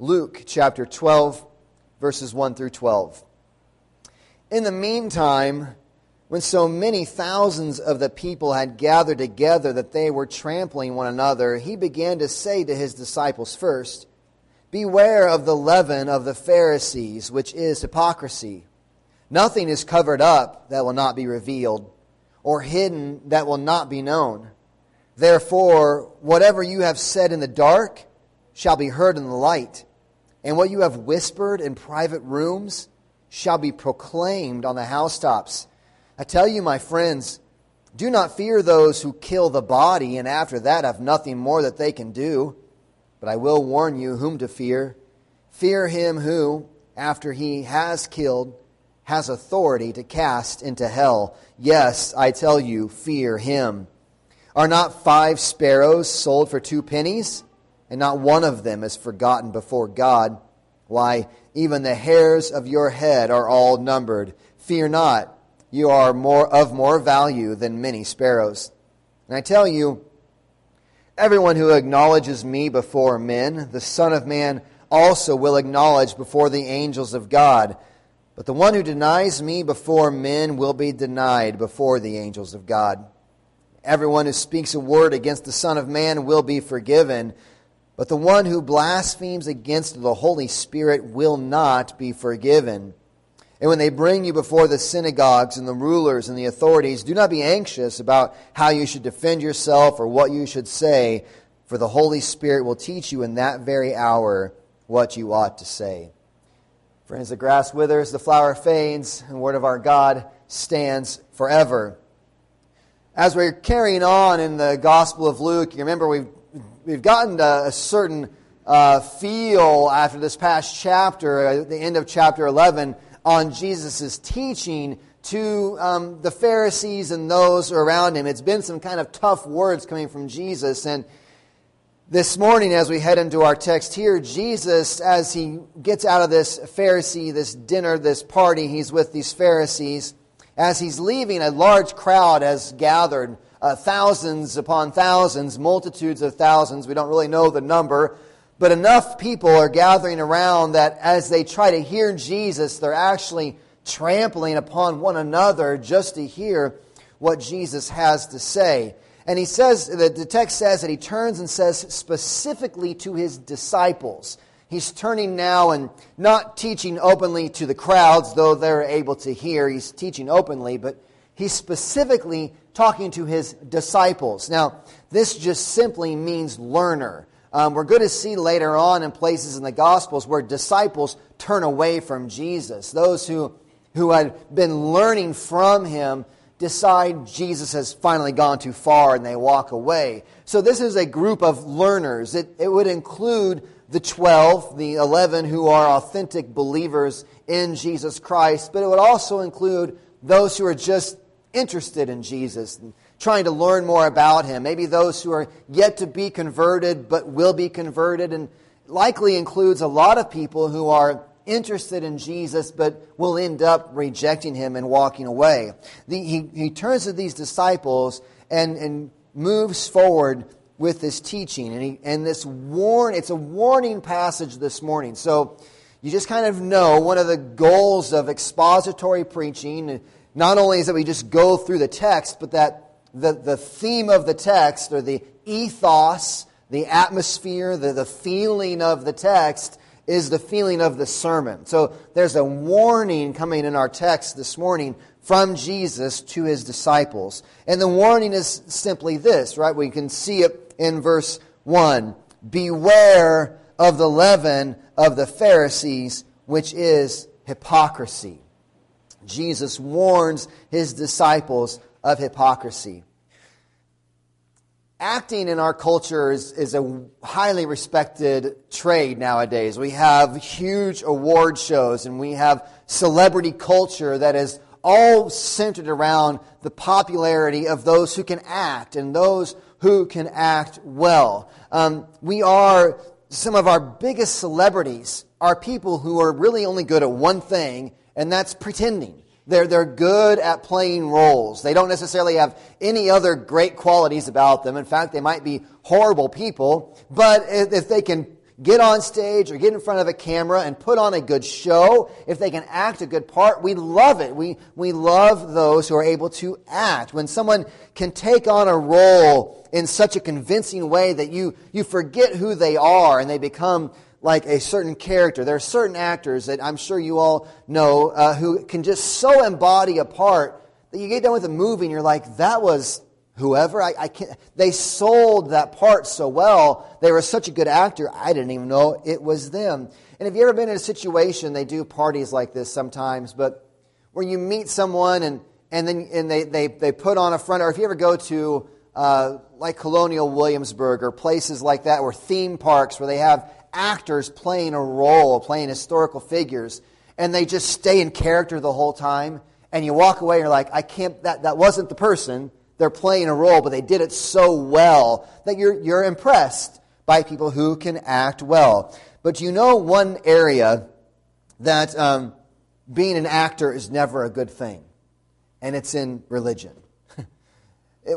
Luke chapter 12, verses 1 through 12. In the meantime, when so many thousands of the people had gathered together that they were trampling one another, he began to say to his disciples first, Beware of the leaven of the Pharisees, which is hypocrisy. Nothing is covered up that will not be revealed, or hidden that will not be known. Therefore, whatever you have said in the dark shall be heard in the light, and what you have whispered in private rooms shall be proclaimed on the housetops. I tell you, my friends, do not fear those who kill the body and after that have nothing more that they can do. But I will warn you whom to fear. Fear him who, after he has killed, has authority to cast into hell. Yes, I tell you, fear him. Are not five sparrows sold for two pennies? And not one of them is forgotten before God. Why, even the hairs of your head are all numbered. Fear not you are more of more value than many sparrows. And I tell you, everyone who acknowledges me before men, the Son of Man also will acknowledge before the angels of God. But the one who denies me before men will be denied before the angels of God. Everyone who speaks a word against the Son of Man will be forgiven, but the one who blasphemes against the Holy Spirit will not be forgiven. And when they bring you before the synagogues and the rulers and the authorities, do not be anxious about how you should defend yourself or what you should say, for the Holy Spirit will teach you in that very hour what you ought to say. Friends, the grass withers, the flower fades, and the word of our God stands forever. As we're carrying on in the Gospel of Luke, you remember we've, we've gotten a, certain uh, feel after this past chapter, uh, the end of chapter 11 on Jesus' teaching to um, the Pharisees and those around him. It's been some kind of tough words coming from Jesus. And this morning, as we head into our text here, Jesus, as he gets out of this Pharisee, this dinner, this party, he's with these Pharisees. As he's leaving, a large crowd has gathered, uh, thousands upon thousands, multitudes of thousands. We don't really know the number but enough people are gathering around that as they try to hear Jesus, they're actually trampling upon one another just to hear what Jesus has to say. And he says, the, the text says that he turns and says specifically to his disciples. He's turning now and not teaching openly to the crowds, though they're able to hear. He's teaching openly, but he's specifically talking to his disciples. Now, this just simply means learner. Um, we're going to see later on in places in the Gospels where disciples turn away from Jesus. Those who, who had been learning from him decide Jesus has finally gone too far and they walk away. So this is a group of learners. It, it would include the 12, the 11 who are authentic believers in Jesus Christ, but it would also include those who are just interested in Jesus and trying to learn more about him. Maybe those who are yet to be converted but will be converted, and likely includes a lot of people who are interested in Jesus but will end up rejecting him and walking away. The, he, he turns to these disciples and, and moves forward with this teaching. And, he, and this warn, it's a warning passage this morning. So you just kind of know one of the goals of expository preaching, not only is that we just go through the text, but that the, the theme of the text or the ethos, the atmosphere, the, the feeling of the text is the feeling of the sermon. So there's a warning coming in our text this morning from Jesus to his disciples. And the warning is simply this, right? We can see it in verse 1. Beware of the leaven of the Pharisees, which is hypocrisy. Jesus warns his disciples of hypocrisy. Acting in our culture is, is a highly respected trade nowadays. We have huge award shows and we have celebrity culture that is all centered around the popularity of those who can act and those who can act well. Um, we are, some of our biggest celebrities are people who are really only good at one thing, and that's pretending. They're, they're good at playing roles. They don't necessarily have any other great qualities about them. In fact, they might be horrible people, but if they can get on stage or get in front of a camera and put on a good show, if they can act a good part, we love it. We, we love those who are able to act. When someone can take on a role in such a convincing way that you, you forget who they are and they become like a certain character. There are certain actors that I'm sure you all know uh, who can just so embody a part that you get done with a movie and you're like, that was whoever. I, I can't. They sold that part so well. They were such a good actor. I didn't even know it was them. And have you ever been in a situation? They do parties like this sometimes, but where you meet someone and and then and they they they put on a front. Or if you ever go to uh, like Colonial Williamsburg or places like that, or theme parks where they have actors playing a role, playing historical figures, and they just stay in character the whole time. And you walk away and you're like, I can't, that, that wasn't the person. They're playing a role, but they did it so well that you're, you're impressed by people who can act well. But you know one area that um, being an actor is never a good thing, and it's in religion.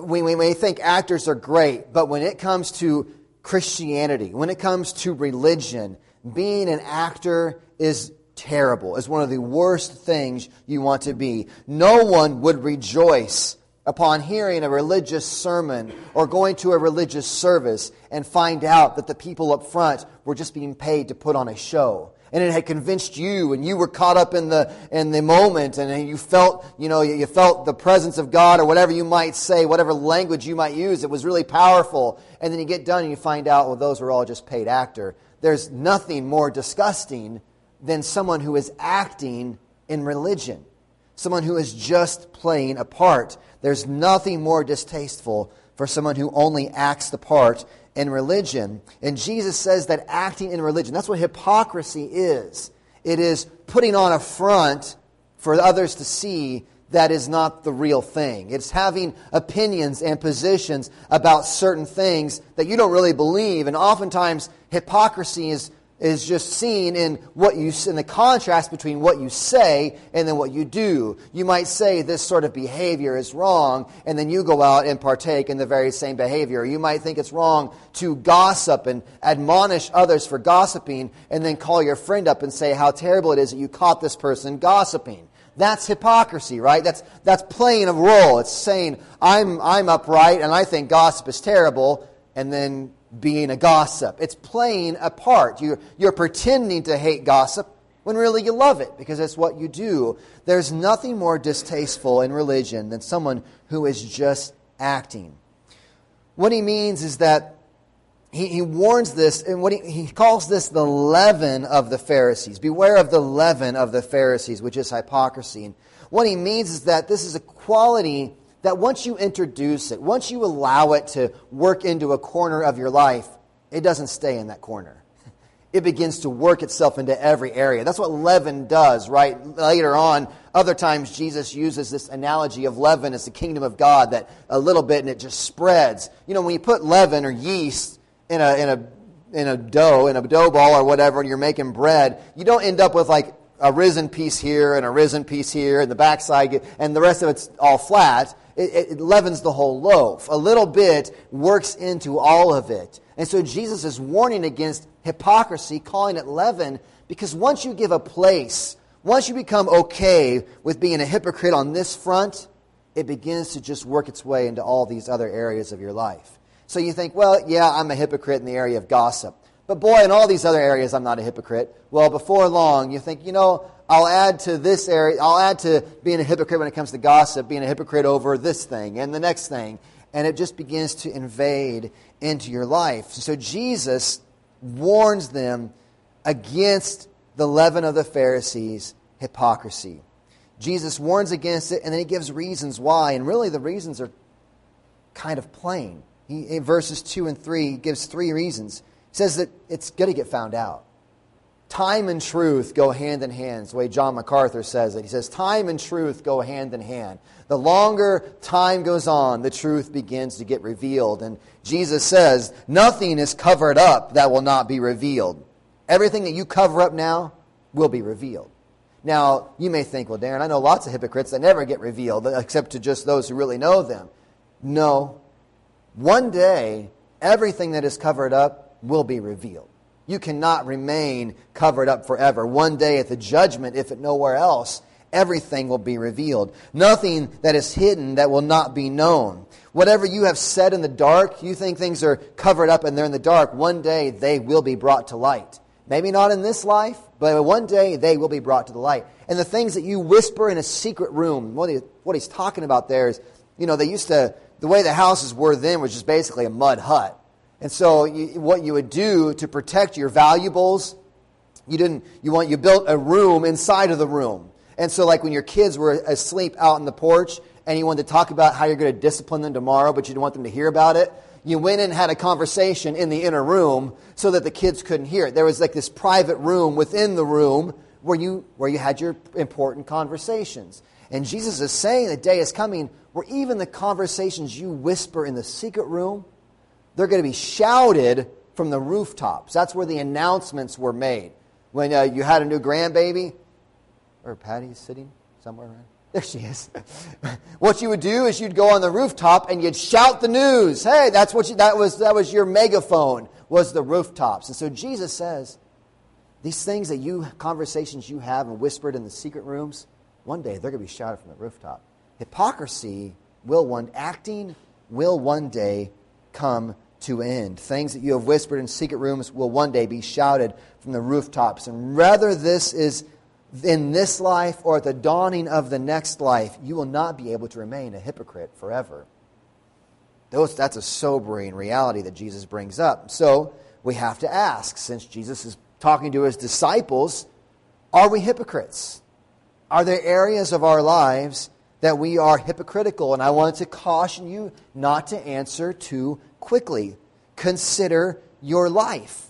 we, we may think actors are great, but when it comes to Christianity, when it comes to religion, being an actor is terrible, is one of the worst things you want to be. No one would rejoice upon hearing a religious sermon or going to a religious service and find out that the people up front were just being paid to put on a show and it had convinced you and you were caught up in the in the moment and you felt you know you felt the presence of god or whatever you might say whatever language you might use it was really powerful. And then you get done and you find out well those were all just paid actor. There's nothing more disgusting than someone who is acting in religion. Someone who is just playing a part. There's nothing more distasteful for someone who only acts the part in religion. And Jesus says that acting in religion, that's what hypocrisy is. It is putting on a front for others to see that is not the real thing. It's having opinions and positions about certain things that you don't really believe. And oftentimes, hypocrisy is is just seen in what you in the contrast between what you say and then what you do. You might say this sort of behavior is wrong, and then you go out and partake in the very same behavior. You might think it's wrong to gossip and admonish others for gossiping, and then call your friend up and say how terrible it is that you caught this person gossiping. That's hypocrisy, right? That's, that's playing a role. It's saying, I'm, I'm upright and I think gossip is terrible, and then being a gossip. It's playing a part. You're, you're pretending to hate gossip when really you love it because it's what you do. There's nothing more distasteful in religion than someone who is just acting. What he means is that he, he warns this, and what he, he calls this the leaven of the Pharisees. Beware of the leaven of the Pharisees, which is hypocrisy. And what he means is that this is a quality that once you introduce it, once you allow it to work into a corner of your life, it doesn't stay in that corner. It begins to work itself into every area. That's what leaven does, right? Later on, other times Jesus uses this analogy of leaven as the kingdom of God, that a little bit and it just spreads. You know, when you put leaven or yeast in a, in a, in a dough, in a dough ball or whatever, and you're making bread, you don't end up with like a risen piece here and a risen piece here and the backside, and the rest of it's all flat it, it leavens the whole loaf. A little bit works into all of it. And so Jesus is warning against hypocrisy, calling it leaven, because once you give a place, once you become okay with being a hypocrite on this front, it begins to just work its way into all these other areas of your life. So you think, well, yeah, I'm a hypocrite in the area of gossip. But boy, in all these other areas, I'm not a hypocrite. Well, before long, you think, you know, I'll add to this area, I'll add to being a hypocrite when it comes to gossip, being a hypocrite over this thing and the next thing. And it just begins to invade into your life. So Jesus warns them against the leaven of the Pharisees, hypocrisy. Jesus warns against it, and then he gives reasons why. And really, the reasons are kind of plain. He, in verses 2 and 3, he gives three reasons. Says that it's going to get found out. Time and truth go hand in hand. The way John MacArthur says it. He says, Time and truth go hand in hand. The longer time goes on, the truth begins to get revealed. And Jesus says, Nothing is covered up that will not be revealed. Everything that you cover up now will be revealed. Now, you may think, well, Darren, I know lots of hypocrites that never get revealed, except to just those who really know them. No. One day, everything that is covered up will be revealed. You cannot remain covered up forever. One day at the judgment, if it nowhere else, everything will be revealed. Nothing that is hidden that will not be known. Whatever you have said in the dark, you think things are covered up and they're in the dark, one day they will be brought to light. Maybe not in this life, but one day they will be brought to the light. And the things that you whisper in a secret room, what, he, what he's talking about there is, you know, they used to, the way the houses were then was just basically a mud hut. And so you, what you would do to protect your valuables, you didn't, you want, you built a room inside of the room. And so, like when your kids were asleep out on the porch and you wanted to talk about how you're going to discipline them tomorrow, but you didn't want them to hear about it, you went and had a conversation in the inner room so that the kids couldn't hear it. There was like this private room within the room where you, where you had your important conversations. And Jesus is saying the day is coming where even the conversations you whisper in the secret room, they're going to be shouted from the rooftops. That's where the announcements were made. When uh, you had a new grandbaby, or Patty's sitting somewhere around. There she is. what you would do is you'd go on the rooftop and you'd shout the news. Hey, that's what you, that was that was your megaphone was the rooftops. And so Jesus says, these things that you conversations you have and whispered in the secret rooms, one day they're going to be shouted from the rooftop. Hypocrisy will one acting will one day come to end. Things that you have whispered in secret rooms will one day be shouted from the rooftops. And whether this is in this life or at the dawning of the next life, you will not be able to remain a hypocrite forever. Those, that's a sobering reality that Jesus brings up. So we have to ask, since Jesus is talking to his disciples, are we hypocrites? Are there areas of our lives that we are hypocritical? And I wanted to caution you not to answer too quickly. Consider your life.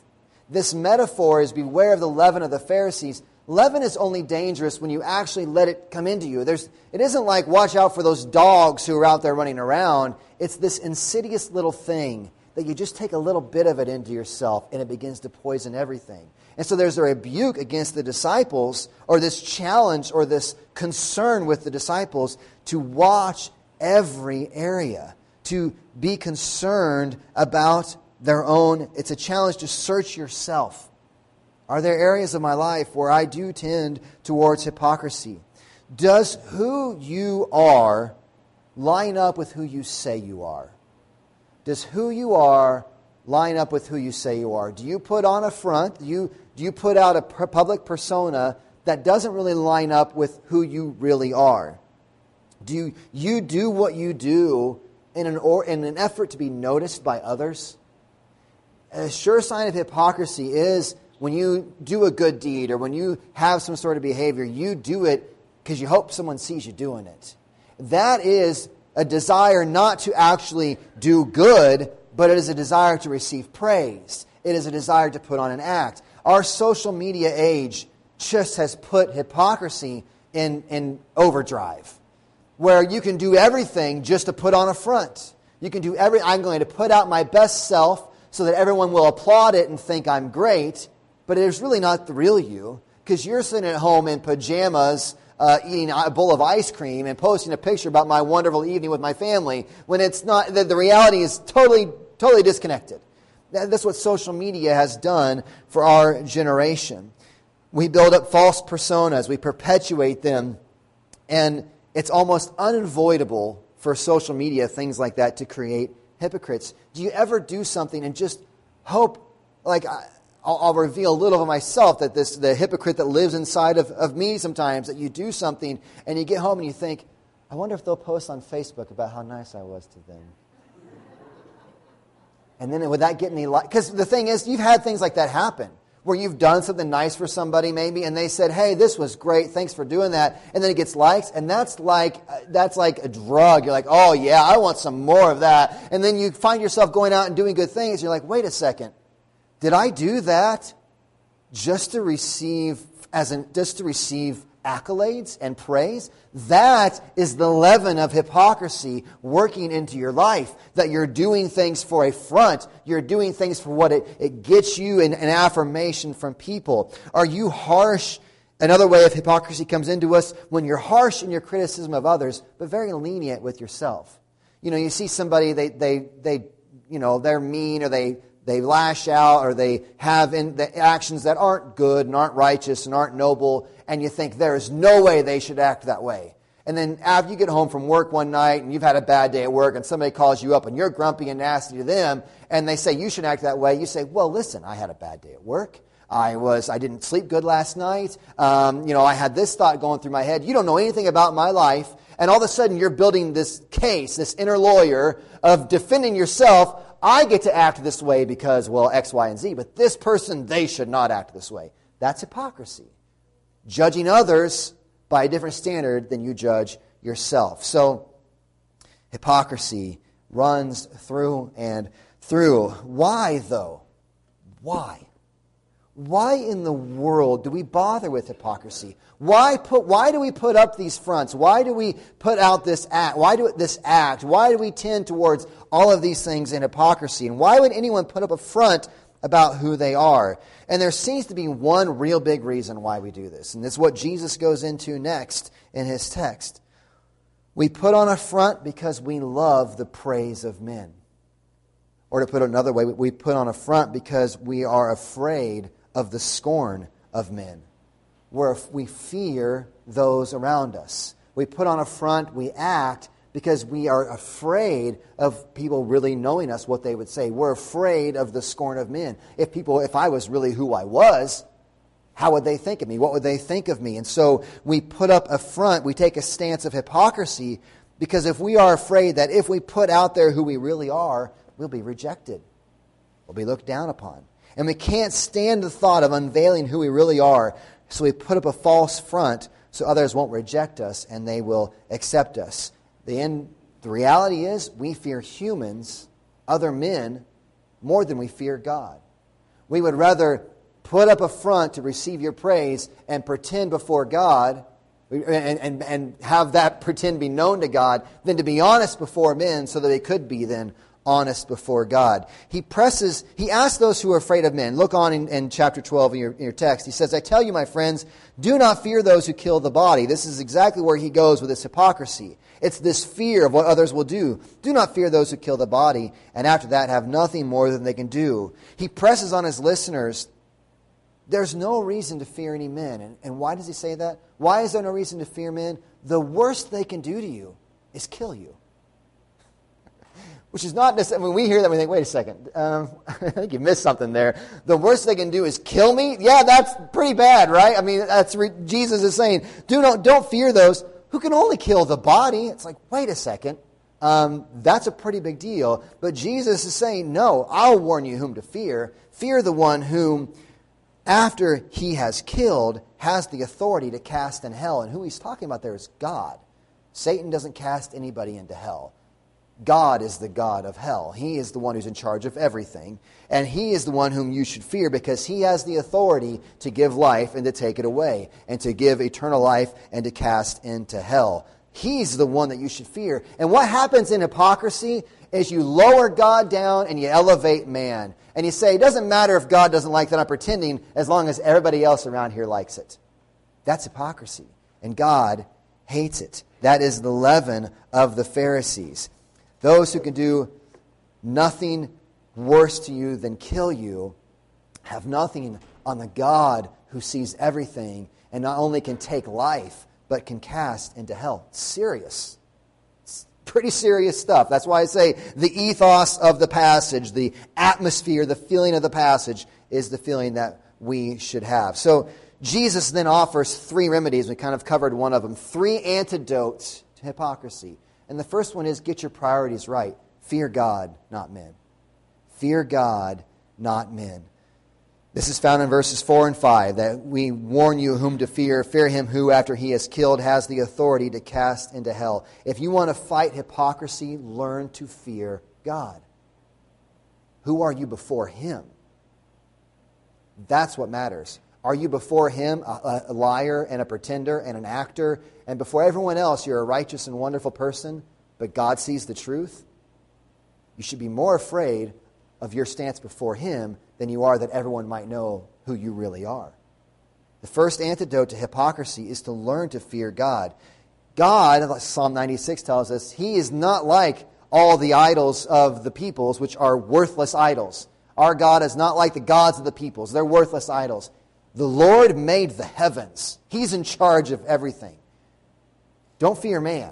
This metaphor is beware of the leaven of the Pharisees Leaven is only dangerous when you actually let it come into you. There's, it isn't like watch out for those dogs who are out there running around. It's this insidious little thing that you just take a little bit of it into yourself and it begins to poison everything. And so there's a rebuke against the disciples, or this challenge, or this concern with the disciples to watch every area, to be concerned about their own. It's a challenge to search yourself are there areas of my life where I do tend towards hypocrisy? Does who you are line up with who you say you are? Does who you are line up with who you say you are? Do you put on a front? Do you, do you put out a public persona that doesn't really line up with who you really are? Do you, you do what you do in an, or, in an effort to be noticed by others? A sure sign of hypocrisy is when you do a good deed or when you have some sort of behavior, you do it because you hope someone sees you doing it. That is a desire not to actually do good, but it is a desire to receive praise. It is a desire to put on an act. Our social media age just has put hypocrisy in, in overdrive, where you can do everything just to put on a front. You can do every, I'm going to put out my best self so that everyone will applaud it and think I'm great but it's really not the real you because you're sitting at home in pajamas uh, eating a bowl of ice cream and posting a picture about my wonderful evening with my family when it's not, the, the reality is totally, totally disconnected. That's what social media has done for our generation. We build up false personas, we perpetuate them, and it's almost unavoidable for social media, things like that, to create hypocrites. Do you ever do something and just hope, like, I'll, I'll, reveal a little of myself that this the hypocrite that lives inside of, of me sometimes that you do something and you get home and you think i wonder if they'll post on facebook about how nice i was to them and then would that get any like because the thing is you've had things like that happen where you've done something nice for somebody maybe and they said hey this was great. Thanks for doing that. And then it gets likes and that's like uh, that's like a drug. You're like oh yeah i want some more of that. And then you find yourself going out and doing good things. You're like wait a second. Did I do that just to receive as an, just to receive accolades and praise? That is the leaven of hypocrisy working into your life. That you're doing things for a front. You're doing things for what it, it gets you an, an affirmation from people. Are you harsh? Another way of hypocrisy comes into us when you're harsh in your criticism of others, but very lenient with yourself. You know, you see somebody, they, they, they, you know, they're mean or they they lash out or they have in the actions that aren't good and aren't righteous and aren't noble, and you think there is no way they should act that way. And then after you get home from work one night and you've had a bad day at work and somebody calls you up and you're grumpy and nasty to them and they say you should act that way, you say, well, listen, I had a bad day at work. I was, I didn't sleep good last night. Um, you know, I had this thought going through my head. You don't know anything about my life. And all of a sudden you're building this case, this inner lawyer of defending yourself. I get to act this way because, well, X, Y, and Z. But this person, they should not act this way. That's hypocrisy. Judging others by a different standard than you judge yourself. So, hypocrisy runs through and through. Why, though? Why? Why in the world do we bother with hypocrisy? Why, put, why do we put up these fronts? Why do we put out this act? Why do this act? Why do we tend towards all of these things in hypocrisy? And why would anyone put up a front about who they are? And there seems to be one real big reason why we do this. And is what Jesus goes into next in his text. We put on a front because we love the praise of men. Or to put it another way, we put on a front because we are afraid of the scorn of men. Where we fear those around us. We put on a front, we act because we are afraid of people really knowing us what they would say. We're afraid of the scorn of men. If people, if I was really who I was, how would they think of me? What would they think of me? And so we put up a front, we take a stance of hypocrisy because if we are afraid that if we put out there who we really are, we'll be rejected, we'll be looked down upon. And we can't stand the thought of unveiling who we really are, so we put up a false front so others won't reject us and they will accept us. The, end, the reality is, we fear humans, other men, more than we fear God. We would rather put up a front to receive your praise and pretend before God and, and, and have that pretend be known to God than to be honest before men so that they could be then honest before God. He presses, he asks those who are afraid of men. Look on in, in chapter 12 in your, in your, text. He says, I tell you, my friends, do not fear those who kill the body. This is exactly where he goes with his hypocrisy. It's this fear of what others will do. Do not fear those who kill the body, and after that have nothing more than they can do. He presses on his listeners, there's no reason to fear any men. And, and why does he say that? Why is there no reason to fear men? The worst they can do to you is kill you. Which is not necessarily, when we hear that, we think, wait a second, um, I think you missed something there. The worst they can do is kill me? Yeah, that's pretty bad, right? I mean, that's re- Jesus is saying, do not, don't fear those who can only kill the body. It's like, wait a second. Um, that's a pretty big deal. But Jesus is saying, no, I'll warn you whom to fear. Fear the one whom, after he has killed, has the authority to cast in hell. And who he's talking about there is God. Satan doesn't cast anybody into hell. God is the God of hell. He is the one who's in charge of everything. And He is the one whom you should fear because He has the authority to give life and to take it away, and to give eternal life and to cast into hell. He's the one that you should fear. And what happens in hypocrisy is you lower God down and you elevate man. And you say, it doesn't matter if God doesn't like that I'm pretending as long as everybody else around here likes it. That's hypocrisy. And God hates it. That is the leaven of the Pharisees. Those who can do nothing worse to you than kill you have nothing on the God who sees everything and not only can take life, but can cast into hell. Serious. Pretty serious stuff. That's why I say the ethos of the passage, the atmosphere, the feeling of the passage is the feeling that we should have. So Jesus then offers three remedies. We kind of covered one of them. Three antidotes to hypocrisy. And the first one is get your priorities right. Fear God, not men. Fear God, not men. This is found in verses 4 and 5 that we warn you whom to fear. Fear him who, after he is killed, has the authority to cast into hell. If you want to fight hypocrisy, learn to fear God. Who are you before him? That's what matters. Are you before him a, a, liar and a pretender and an actor? And before everyone else, you're a righteous and wonderful person, but God sees the truth? You should be more afraid of your stance before him than you are that everyone might know who you really are. The first antidote to hypocrisy is to learn to fear God. God, Psalm 96 tells us, he is not like all the idols of the peoples, which are worthless idols. Our God is not like the gods of the peoples, they're worthless idols. The Lord made the heavens, He's in charge of everything. Don't fear man,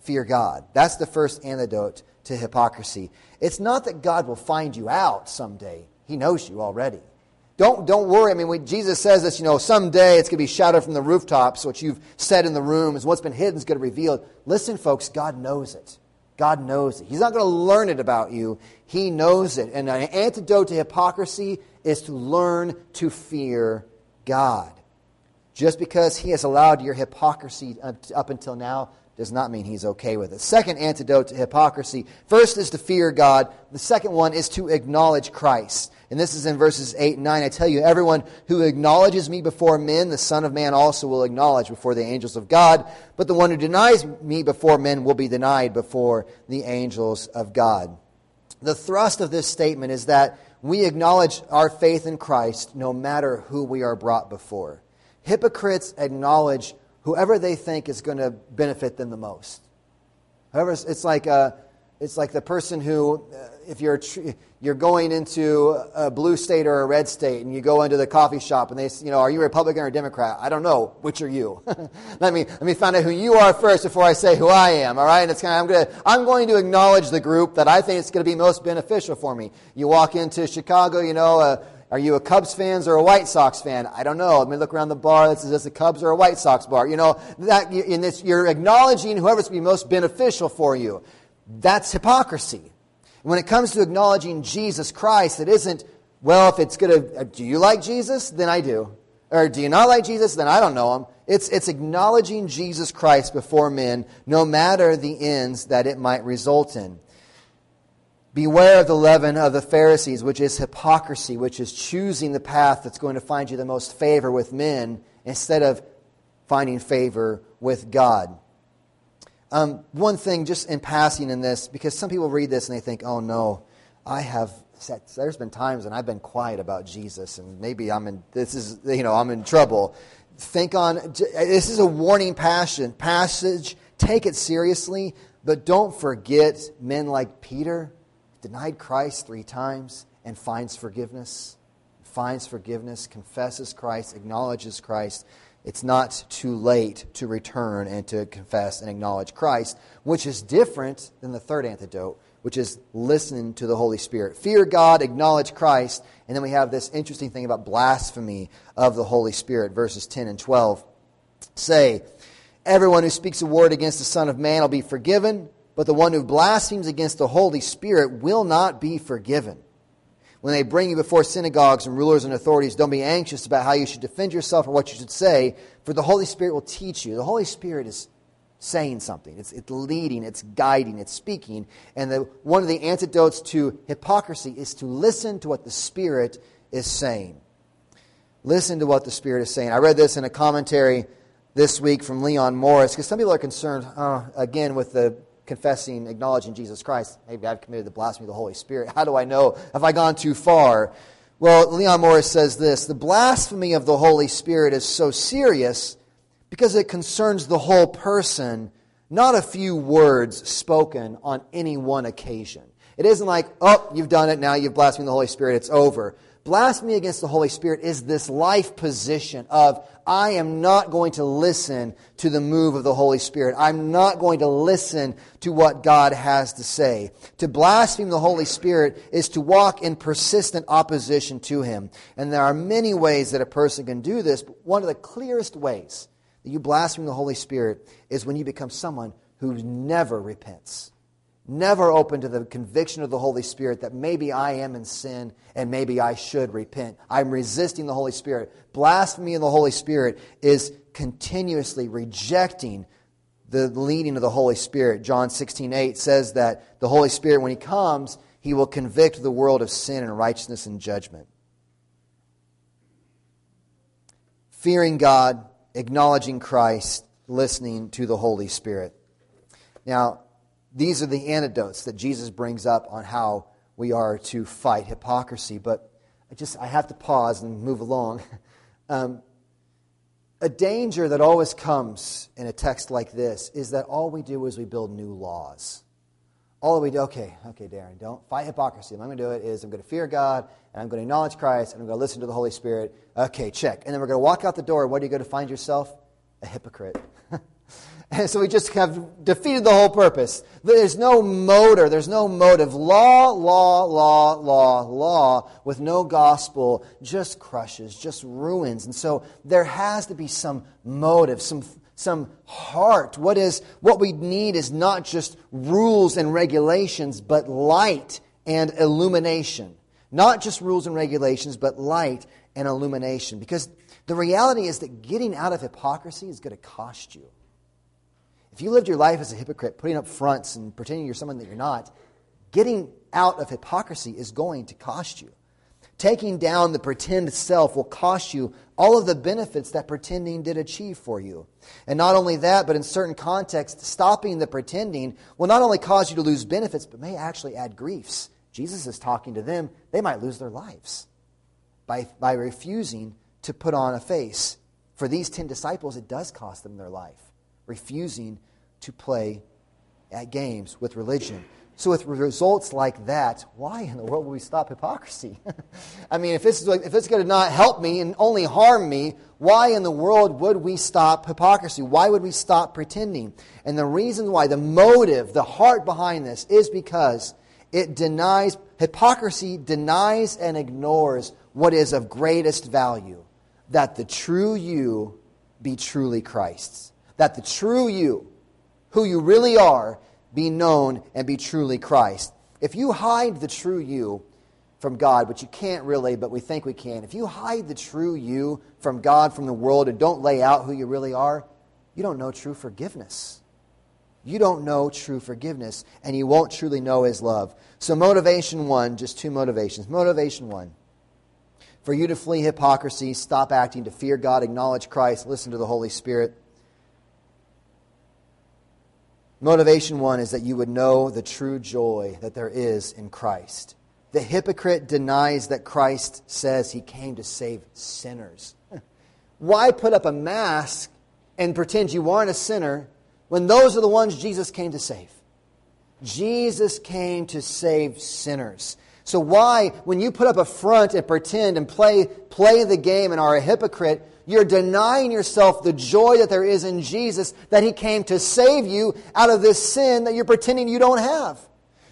fear God. That's the first antidote to hypocrisy. It's not that God will find you out someday, He knows you already. Don't, don't worry. I mean, when Jesus says this, you know, someday it's going to be shouted from the rooftops. What you've said in the room is what's been hidden is going to be revealed. Listen, folks, God knows it. God knows it. He's not going to learn it about you. He knows it. And an antidote to hypocrisy is to learn to fear God. Just because He has allowed your hypocrisy up until now does not mean He's okay with it. Second antidote to hypocrisy first is to fear God, the second one is to acknowledge Christ. And this is in verses 8 and 9. I tell you, everyone who acknowledges me before men, the Son of Man also will acknowledge before the angels of God. But the one who denies me before men will be denied before the angels of God. The thrust of this statement is that we acknowledge our faith in Christ no matter who we are brought before. Hypocrites acknowledge whoever they think is going to benefit them the most. However, it's like, uh, it's like the person who, uh, if you're, you're going into a blue state or a red state and you go into the coffee shop and they say, you know are you a republican or democrat? I don't know. Which are you? Let me let me find out who you are first before i say who i am all right? And it's kind of i'm to i'm going to acknowledge the group that i think is going to be most beneficial for me. You walk into chicago you know uh, are you a Cubs fans or a White Sox fan? I don't know. Let me look around the bar. This is this a Cubs or a White Sox bar? You know that in this, you're acknowledging whoever's be most beneficial for you. That's hypocrisy. When it comes to acknowledging Jesus Christ, it isn't, well, if it's going to, uh, do you like Jesus? Then I do. Or do you not like Jesus? Then I don't know him. It's, it's acknowledging Jesus Christ before men, no matter the ends that it might result in. Beware of the leaven of the Pharisees, which is hypocrisy, which is choosing the path that's going to find you the most favor with men instead of finding favor with God. Um, one thing, just in passing in this, because some people read this and they think, oh no, I have. There's been times when I've been quiet about Jesus, and maybe I'm in. This is you know I'm in trouble. Think on this is a warning passion passage. Take it seriously, but don't forget men like Peter denied Christ three times and finds forgiveness. Finds forgiveness, confesses Christ, acknowledges Christ it's not too late to return and to confess and acknowledge Christ, which is different than the third antidote, which is listen to the Holy Spirit. Fear God, acknowledge Christ, and then we have this interesting thing about blasphemy of the Holy Spirit, verses 10 and 12. Say, Everyone who speaks a word against the Son of Man will be forgiven, but the one who blasphemes against the Holy Spirit will not be forgiven. When they bring you before synagogues and rulers and authorities, don't be anxious about how you should defend yourself or what you should say, for the Holy Spirit will teach you. The Holy Spirit is saying something. It's, it's leading, it's guiding, it's speaking. And the, one of the antidotes to hypocrisy is to listen to what the Spirit is saying. Listen to what the Spirit is saying. I read this in a commentary this week from Leon Morris because some people are concerned, uh, again, with the confessing, acknowledging Jesus Christ. Maybe I've committed the blasphemy of the Holy Spirit. How do I know? Have I gone too far? Well, Leon Morris says this The blasphemy of the Holy Spirit is so serious because it concerns the whole person, not a few words spoken on any one occasion. It isn't like, oh, you've done it, now you've blasphemed the Holy Spirit, it's over. Blasphemy against the Holy Spirit is this life position of, I am not going to listen to the move of the Holy Spirit. I'm not going to listen to what God has to say. To blaspheme the Holy Spirit is to walk in persistent opposition to Him. And there are many ways that a person can do this, but one of the clearest ways that you blaspheme the Holy Spirit is when you become someone who never repents never open to the conviction of the Holy Spirit that maybe I am in sin and maybe I should repent. I'm resisting the Holy Spirit. Blasphemy of the Holy Spirit is continuously rejecting the leading of the Holy Spirit. John 16, 8 says that the Holy Spirit, when He comes, He will convict the world of sin and righteousness and judgment. Fearing God, acknowledging Christ, listening to the Holy Spirit. Now, these are the antidotes that Jesus brings up on how we are to fight hypocrisy. But I just I have to pause and move along. Um, a danger that always comes in a text like this is that all we do is we build new laws. all we do, okay, okay, Darren, don't fight hypocrisy. What I'm going to do it is I'm going to fear God, and I'm going to acknowledge Christ, and I'm going to listen to the Holy Spirit. Okay, check. And then we're going to walk out the door. What are you going to find yourself? A hypocrite. so we just have defeated the whole purpose. There's no motor, there's no motive. Law, law, law, law, law, with no gospel, just crushes, just ruins. And so there has to be some motive, some some heart. What is what we need is not just rules and regulations, but light and illumination. Not just rules and regulations, but light and illumination. Because the reality is that getting out of hypocrisy is going to cost you. If you lived your life as a hypocrite, putting up fronts and pretending you're someone that you're not, getting out of hypocrisy is going to cost you. Taking down the pretend self will cost you all of the benefits that pretending did achieve for you. And not only that, but in certain contexts, stopping the pretending will not only cause you to lose benefits, but may actually add griefs. Jesus is talking to them, they might lose their lives by, by refusing to put on a face. For these ten disciples, it does cost them their life, refusing to play at games with religion. So, with results like that, why in the world would we stop hypocrisy? I mean, if it's, if it's going to not help me and only harm me, why in the world would we stop hypocrisy? Why would we stop pretending? And the reason why, the motive, the heart behind this, is because it denies, hypocrisy denies and ignores what is of greatest value that the true you be truly Christ's. That the true you, who you really are, be known and be truly Christ. If you hide the true you from God, which you can't really, but we think we can, if you hide the true you from God, from the world, and don't lay out who you really are, you don't know true forgiveness. You don't know true forgiveness, and you won't truly know His love. So, motivation one, just two motivations. Motivation one for you to flee hypocrisy, stop acting, to fear God, acknowledge Christ, listen to the Holy Spirit. Motivation one is that you would know the true joy that there is in Christ. The hypocrite denies that Christ says he came to save sinners. Why put up a mask and pretend you aren't a sinner when those are the ones Jesus came to save? Jesus came to save sinners. So why, when you put up a front and pretend and play, play the game and are a hypocrite, you're denying yourself the joy that there is in Jesus, that He came to save you out of this sin that you're pretending you don't have.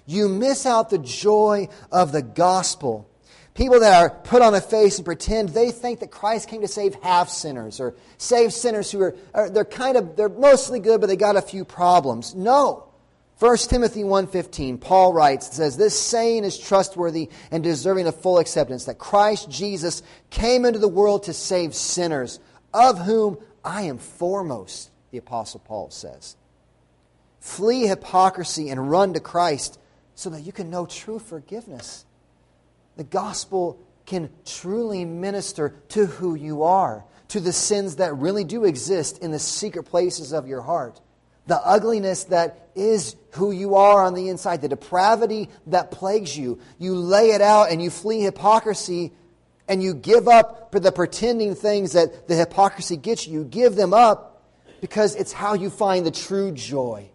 You miss out the joy of the gospel. People that are put on a face and pretend they think that Christ came to save half sinners or save sinners who are, are they're kind of they're mostly good but they got a few problems. No. 1 Timothy 1:15 Paul writes says this saying is trustworthy and deserving of full acceptance that Christ Jesus came into the world to save sinners of whom I am foremost the apostle Paul says. Flee hypocrisy and run to Christ so that you can know true forgiveness. The gospel can truly minister to who you are to the sins that really do exist in the secret places of your heart the ugliness that is who you are on the inside, the depravity that plagues you. You lay it out and you flee hypocrisy and you give up the pretending things that the hypocrisy gets you. You give them up because it's how you find the true joy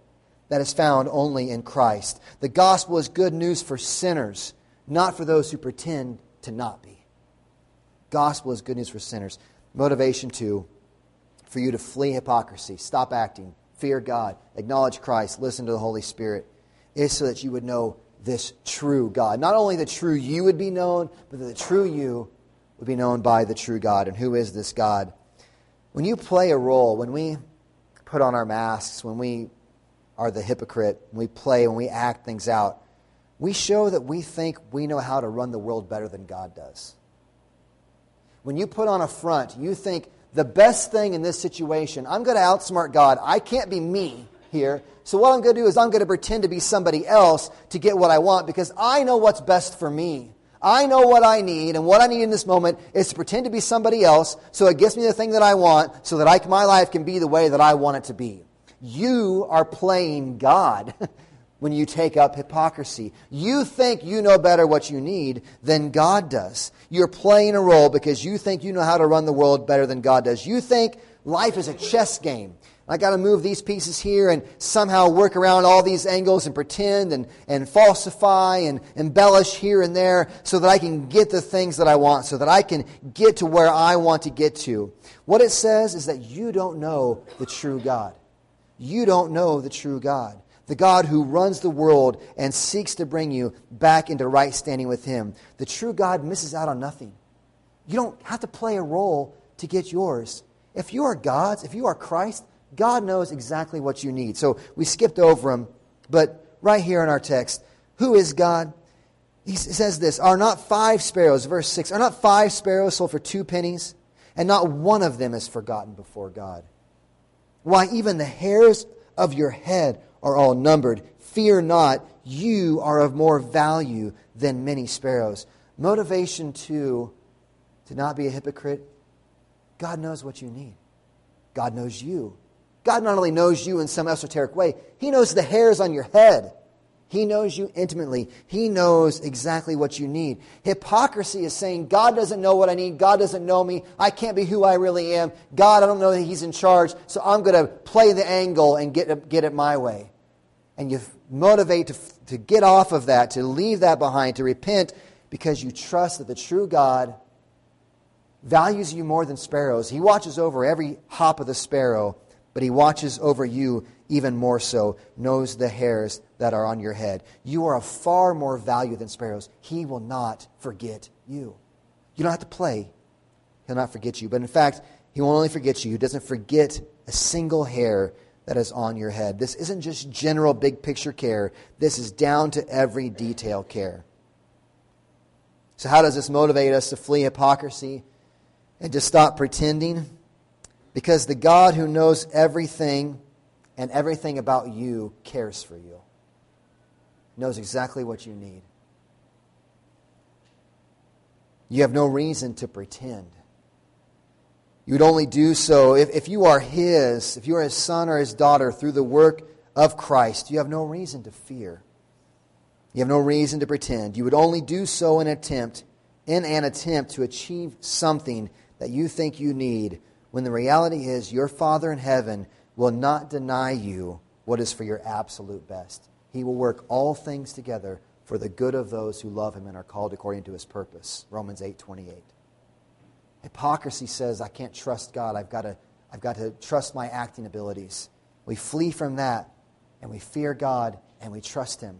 that is found only in Christ. The gospel is good news for sinners, not for those who pretend to not be. Gospel is good news for sinners. Motivation two, for you to flee hypocrisy. Stop acting fear God, acknowledge Christ, listen to the Holy Spirit, is so that you would know this true God. Not only the true you would be known, but that the true you would be known by the true God. And who is this God? When you play a role, when we put on our masks, when we are the hypocrite, when we play, when we act things out, we show that we think we know how to run the world better than God does. When you put on a front, you think the best thing in this situation. I'm going to outsmart God. I can't be me here. So, what I'm going to do is I'm going to pretend to be somebody else to get what I want because I know what's best for me. I know what I need, and what I need in this moment is to pretend to be somebody else so it gets me the thing that I want so that I, my life can be the way that I want it to be. You are playing God. when you take up hypocrisy. You think you know better what you need than God does. You're playing a role because you think you know how to run the world better than God does. You think life is a chess game. I got to move these pieces here and somehow work around all these angles and pretend and, and falsify and embellish here and there so that I can get the things that I want, so that I can get to where I want to get to. What it says is that you don't know the true God. You don't know the true God. The God who runs the world and seeks to bring you back into right standing with Him. The true God misses out on nothing. You don't have to play a role to get yours. If you are God's, if you are Christ, God knows exactly what you need. So we skipped over him, but right here in our text, who is God? He says this Are not five sparrows, verse 6, are not five sparrows sold for two pennies? And not one of them is forgotten before God. Why, even the hairs of your head are all numbered. Fear not, you are of more value than many sparrows. Motivation two, to not be a hypocrite God knows what you need. God knows you. God not only knows you in some esoteric way, He knows the hairs on your head. He knows you intimately. He knows exactly what you need. Hypocrisy is saying, God doesn't know what I need. God doesn't know me. I can't be who I really am. God, I don't know that He's in charge, so I'm going to play the angle and get get it my way. And you motivate to, to get off of that, to leave that behind, to repent because you trust that the true God values you more than sparrows. He watches over every hop of the sparrow, but he watches over you even more so, knows the hairs that are on your head. You are of far more value than sparrows. He will not forget you. You don't have to play. He'll not forget you. But in fact, he won't only forget you, he doesn't forget a single hair that is on your head. This isn't just general big picture care, this is down to every detail care. So, how does this motivate us to flee hypocrisy? and to stop pretending because the God who knows everything and everything about you cares for you, knows exactly what you need. You have no reason to pretend. You would only do so if, if you are His, if you are His son or His daughter through the work of Christ. You have no reason to fear. You have no reason to pretend. You would only do so in attempt, in an attempt to achieve something that you think you need when the reality is your Father in heaven will not deny you what is for your absolute best. He will work all things together for the good of those who love him and are called according to his purpose. Romans 8:28. Hypocrisy says I can't trust God. I've got to I've got to trust my acting abilities. We flee from that and we fear God and we trust him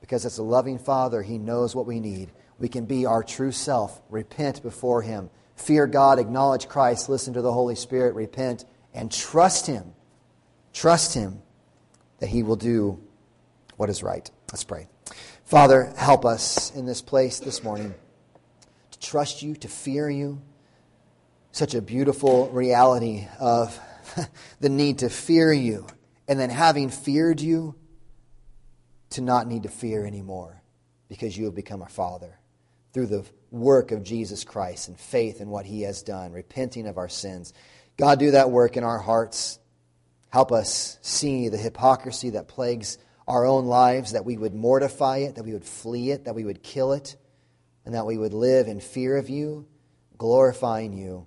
because as a loving father, he knows what we need. We can be our true self, repent before him Fear God, acknowledge Christ, listen to the Holy Spirit, repent, and trust Him. Trust Him that He will do what is right. Let's pray. Father, help us in this place this morning to trust you, to fear you. Such a beautiful reality of the need to fear you, and then having feared you, to not need to fear anymore because you have become our Father through the work of Jesus Christ and faith in what he has done, repenting of our sins. God, do that work in our hearts. Help us see the hypocrisy that plagues our own lives, that we would mortify it, that we would flee it, that we would kill it, and that we would live in fear of you, glorifying you.